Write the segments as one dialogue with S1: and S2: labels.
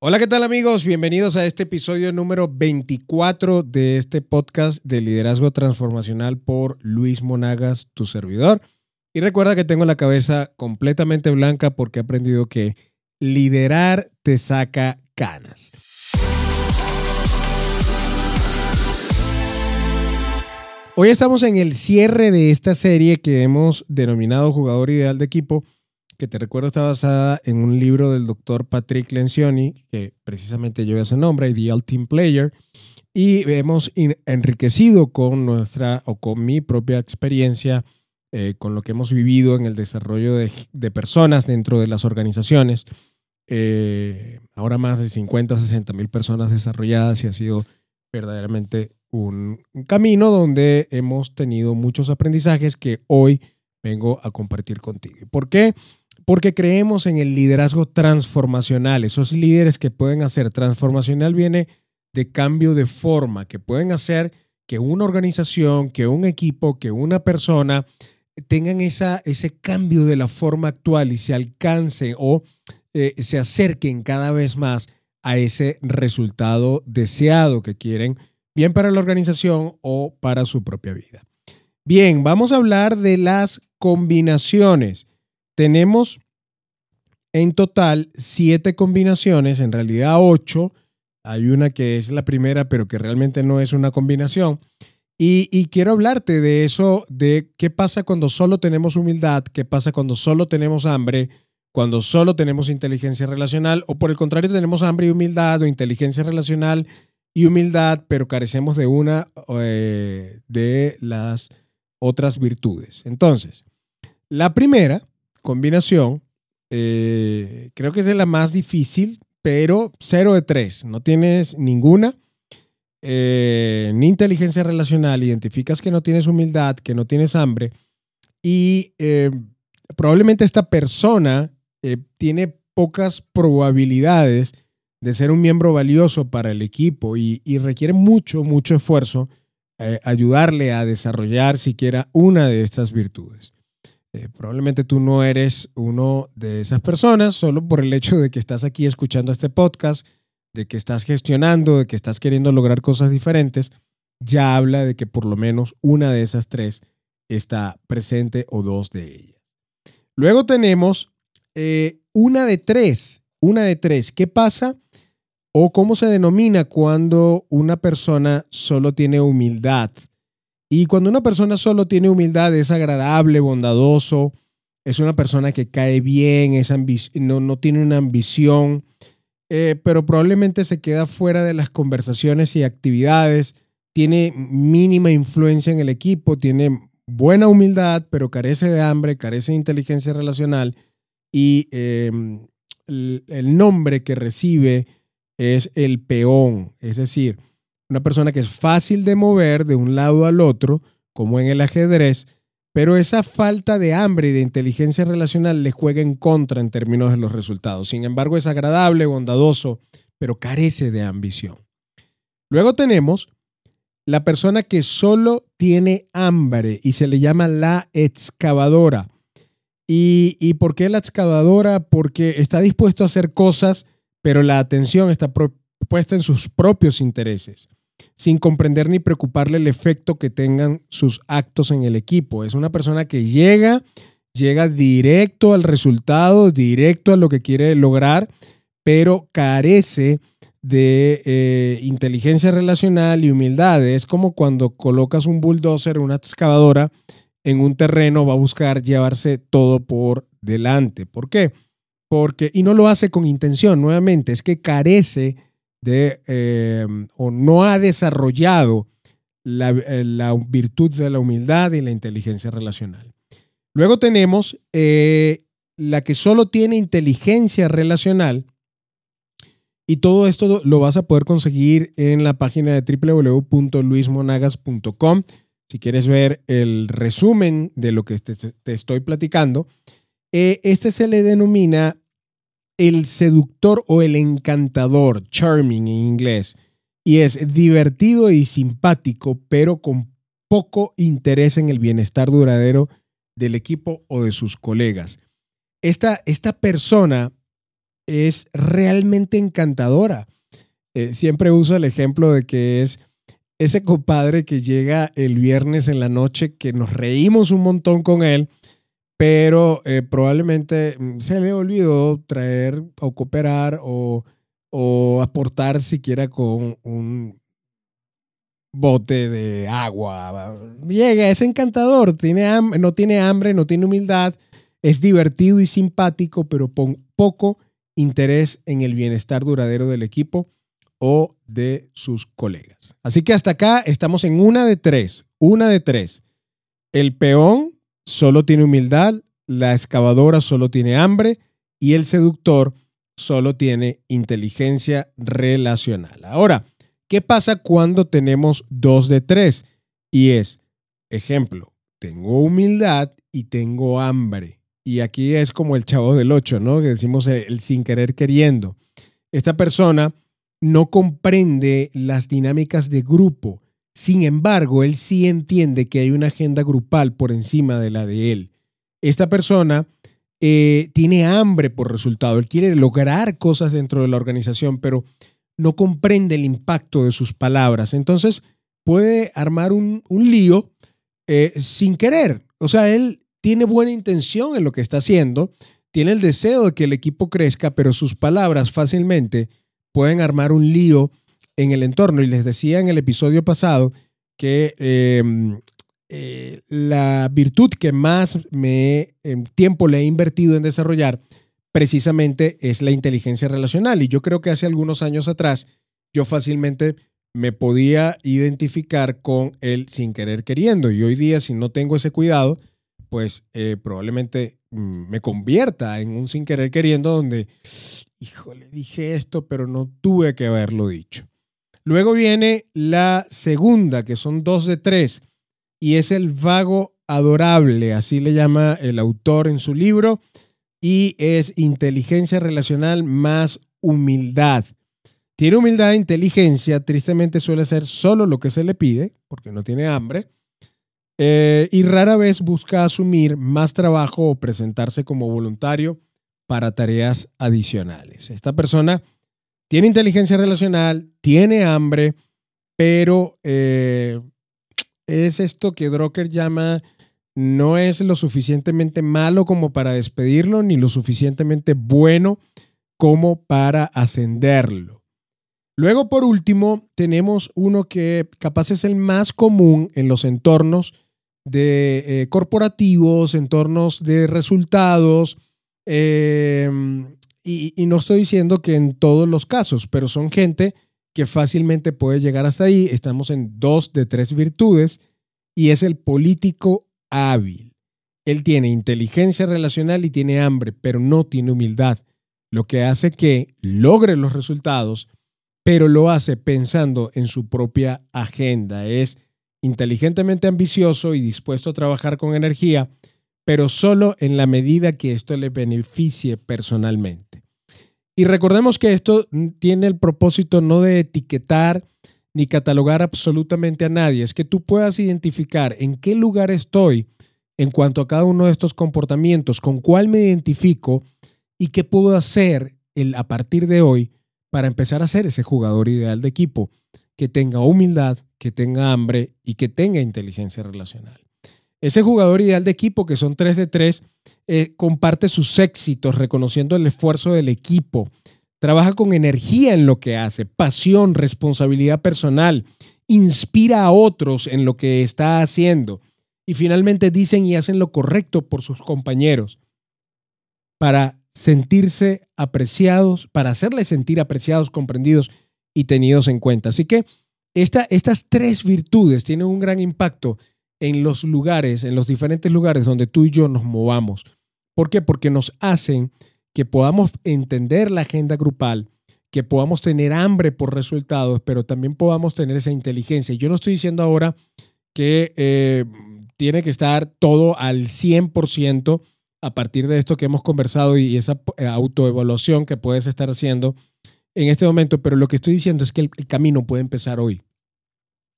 S1: Hola, ¿qué tal amigos? Bienvenidos a este episodio número 24 de este podcast de liderazgo transformacional por Luis Monagas, tu servidor. Y recuerda que tengo la cabeza completamente blanca porque he aprendido que liderar te saca canas. Hoy estamos en el cierre de esta serie que hemos denominado Jugador Ideal de Equipo que te recuerdo está basada en un libro del doctor Patrick Lencioni, que precisamente lleva ese nombre, Ideal Team Player, y hemos enriquecido con nuestra o con mi propia experiencia, eh, con lo que hemos vivido en el desarrollo de, personas dentro de las organizaciones. Eh, ahora más de 50, 60 mil personas desarrolladas y ha sido verdaderamente un, un camino donde hemos tenido muchos aprendizajes que hoy vengo a compartir contigo. ¿Por qué? Porque creemos en el liderazgo transformacional, esos líderes que pueden hacer. Transformacional viene de cambio de forma, que pueden hacer que una organización, que un equipo, que una persona tengan esa, ese cambio de la forma actual y se alcancen o eh, se acerquen cada vez más a ese resultado deseado que quieren, bien para la organización o para su propia vida. Bien, vamos a hablar de las combinaciones tenemos en total siete combinaciones, en realidad ocho. Hay una que es la primera, pero que realmente no es una combinación. Y, quiero hablarte de eso, de qué pasa cuando solo tenemos humildad, qué pasa cuando solo tenemos hambre, cuando solo tenemos inteligencia relacional, o por el contrario tenemos hambre y humildad, o inteligencia relacional y humildad, pero carecemos de una eh, de las otras virtudes. Entonces, la primera combinación, eh, creo que es la más difícil, pero 0 de 3, no tienes ninguna. Eh, ni inteligencia relacional, identificas que no tienes humildad, que no tienes hambre y eh, probablemente esta persona tiene pocas probabilidades de ser un miembro valioso para el equipo y, y requiere mucho, mucho esfuerzo ayudarle a desarrollar siquiera una de estas virtudes. Eh, probablemente tú no eres uno de esas personas solo por el hecho de que estás aquí escuchando este podcast, de que estás gestionando, de que estás queriendo lograr cosas diferentes, ya habla de que por lo menos una de esas tres está presente o dos de ellas. Luego tenemos eh, una de tres, una de tres. ¿Qué pasa o cómo se denomina cuando una persona solo tiene humildad? Y cuando una persona solo tiene humildad, es agradable, bondadoso, es una persona que cae bien, es no, no, tiene una ambición, eh, pero probablemente se queda fuera de las conversaciones y actividades, tiene mínima influencia en el equipo, tiene buena humildad, pero carece de hambre, carece de inteligencia relacional y em, el nombre que recibe es el peón, es decir, una persona que es fácil de mover de un lado al otro, como en el ajedrez, pero esa falta de hambre y de inteligencia relacional le juega en contra en términos de los resultados. Sin embargo, es agradable, bondadoso, pero carece de ambición. Luego tenemos la persona que solo tiene hambre y se le llama la excavadora. ¿Y, y por qué la excavadora? Porque está dispuesto a hacer cosas, pero la atención está puesta en sus propios intereses sin comprender ni preocuparle el efecto que tengan sus actos en el equipo. Es una persona que llega, llega directo al resultado, directo a lo que quiere lograr, pero carece de eh, inteligencia relacional y humildad. Es como cuando colocas un bulldozer, una excavadora en un terreno, va a buscar llevarse todo por delante. ¿Por qué? Porque, y no lo hace con intención, nuevamente, es que carece de, em, o no ha desarrollado eh, la, virtud de la humildad y la inteligencia relacional. Luego tenemos eh, la que solo tiene inteligencia relacional y todo esto lo vas a poder conseguir en la página de www.luismonagas.com. Si quieres ver el resumen de lo que te, estoy platicando, eh, este se le denomina el seductor o el encantador, charming en inglés, y es divertido y simpático, pero con poco interés en el bienestar duradero del equipo o de sus colegas. Esta, esta persona es realmente encantadora. Eh, siempre uso el ejemplo de que es ese compadre que llega el viernes en la noche, que nos reímos un montón con él, pero eh, probablemente mm, se le olvidó traer o cooperar o, o aportar siquiera con un bote de agua. Llega, es encantador, tiene no tiene hambre, no tiene humildad, es divertido y simpático, pero con poco interés en el bienestar duradero del equipo o de sus colegas. Así que hasta acá estamos en una de tres, una de tres. El peón solo tiene humildad, la excavadora solo tiene hambre y el seductor solo tiene inteligencia relacional. Ahora, ¿qué pasa cuando tenemos dos de tres? Y es, ejemplo, tengo humildad y tengo hambre. Y aquí es como el chavo del ocho, ¿no? Que decimos el sin querer queriendo. Esta persona no comprende las dinámicas de grupo. Sin embargo, él sí entiende que hay una agenda grupal por encima de la de él. Esta persona eh, tiene hambre por resultado, él quiere lograr cosas dentro de la organización, pero no comprende el impacto de sus palabras. Entonces puede armar un, lío eh, sin querer. O sea, él tiene buena intención en lo que está haciendo, tiene el deseo de que el equipo crezca, pero sus palabras fácilmente pueden armar un lío en el entorno. Y les decía en el episodio pasado que em, eh, la virtud que más me en tiempo le he invertido en desarrollar precisamente es la inteligencia relacional. Y yo creo que hace algunos años atrás yo fácilmente me podía identificar con él sin querer queriendo. Y hoy día, si no tengo ese cuidado, pues eh, probablemente mm, me convierta en un sin querer queriendo donde híjole, dije esto, pero no tuve que haberlo dicho. Luego viene la segunda, que son dos de tres, y es el vago adorable, así le llama el autor en su libro, y es inteligencia relacional más humildad. Tiene humildad e inteligencia, tristemente suele ser solo lo que se le pide, porque no tiene hambre, eh, y rara vez busca asumir más trabajo o presentarse como voluntario para tareas adicionales. Esta persona tiene inteligencia relacional, tiene hambre, pero eh, es esto que Drucker llama no es lo suficientemente malo como para despedirlo, ni lo suficientemente bueno como para ascenderlo. Luego, por último, tenemos uno que capaz es el más común en los entornos de eh, corporativos, entornos de resultados, Em, y, no estoy diciendo que en todos los casos, pero son gente que fácilmente puede llegar hasta ahí. Estamos en dos de tres virtudes y es el político hábil. Él tiene inteligencia relacional y tiene hambre, pero no tiene humildad, lo que hace que logre los resultados, pero lo hace pensando en su propia agenda. Es inteligentemente ambicioso y dispuesto a trabajar con energía, pero solo en la medida que esto le beneficie personalmente. Y recordemos que esto tiene el propósito no de etiquetar ni catalogar absolutamente a nadie, es que tú puedas identificar en qué lugar estoy en cuanto a cada uno de estos comportamientos, con cuál me identifico y qué puedo hacer el, a partir de hoy para empezar a ser ese jugador ideal de equipo que tenga humildad, que tenga hambre y que tenga inteligencia relacional. Ese jugador ideal de equipo, que son 3 de 3, eh, comparte sus éxitos, reconociendo el esfuerzo del equipo. Trabaja con energía en lo que hace, pasión, responsabilidad personal, inspira a otros en lo que está haciendo y finalmente dicen y hacen lo correcto por sus compañeros para sentirse apreciados, para hacerles sentir apreciados, comprendidos y tenidos en cuenta. Así que estas tres virtudes tienen un gran impacto en los lugares, en los diferentes lugares donde tú y yo nos movamos. ¿Por qué? Porque nos hacen que podamos entender la agenda grupal, que podamos tener hambre por resultados, pero también podamos tener esa inteligencia. Yo no estoy diciendo ahora que eh, tiene que estar todo al 100% a partir de esto que hemos conversado y esa eh, autoevaluación que puedes estar haciendo en este momento, pero lo que estoy diciendo es que el camino puede empezar hoy.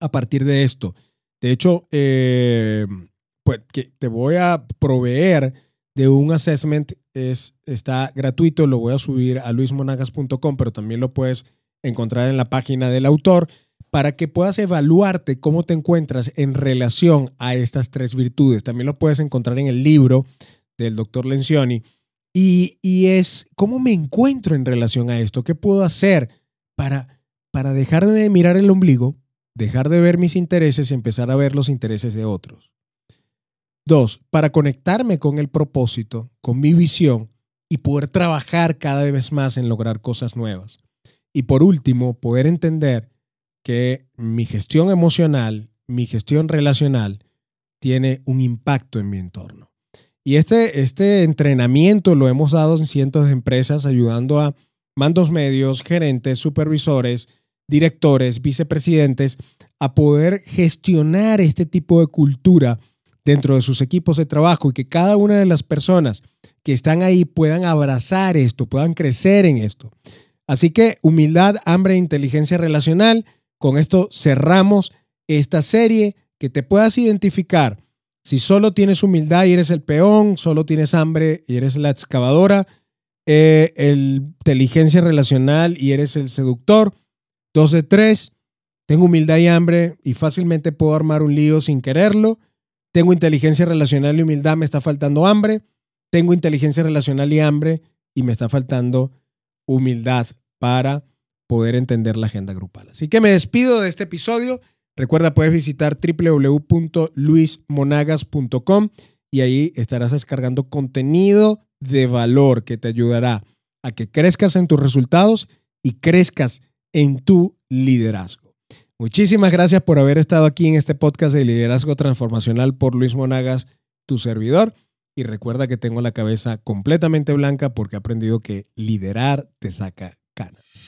S1: A partir de esto, de hecho, eh, pues te voy a proveer de un assessment es, está gratuito, lo voy a subir a luismonagas.com, pero también lo puedes encontrar en la página del autor para que puedas evaluarte cómo te encuentras en relación a estas tres virtudes. También lo puedes encontrar en el libro del doctor Lencioni. Y, y, es cómo me encuentro en relación a esto, qué puedo hacer para, para dejar de mirar el ombligo, dejar de ver mis intereses y empezar a ver los intereses de otros. Dos, para conectarme con el propósito, con mi visión y poder trabajar cada vez más en lograr cosas nuevas. Y por último, poder entender que mi gestión emocional, mi gestión relacional, tiene un impacto en mi entorno. Y este, este entrenamiento lo hemos dado en cientos de empresas, ayudando a mandos medios, gerentes, supervisores, directores, vicepresidentes, a poder gestionar este tipo de cultura dentro de sus equipos de trabajo y que cada una de las personas que están ahí puedan abrazar esto, puedan crecer en esto. Así que humildad, hambre e inteligencia relacional con esto cerramos esta serie, que te puedas identificar. Si solo tienes humildad y eres el peón, solo tienes hambre y eres la excavadora, eh, el inteligencia relacional y eres el seductor. Dos de tres, tengo humildad y hambre y fácilmente puedo armar un lío sin quererlo. Tengo inteligencia relacional y humildad, me está faltando hambre. Tengo inteligencia relacional y hambre y me está faltando humildad para poder entender la agenda grupal. Así que me despido de este episodio. Recuerda, puedes visitar www.luismonagas.com y ahí estarás descargando contenido de valor que te ayudará a que crezcas en tus resultados y crezcas en tu liderazgo. Muchísimas gracias por haber estado aquí en este podcast de liderazgo transformacional por Luis Monagas, tu servidor. Y recuerda que tengo la cabeza completamente blanca porque he aprendido que liderar te saca canas.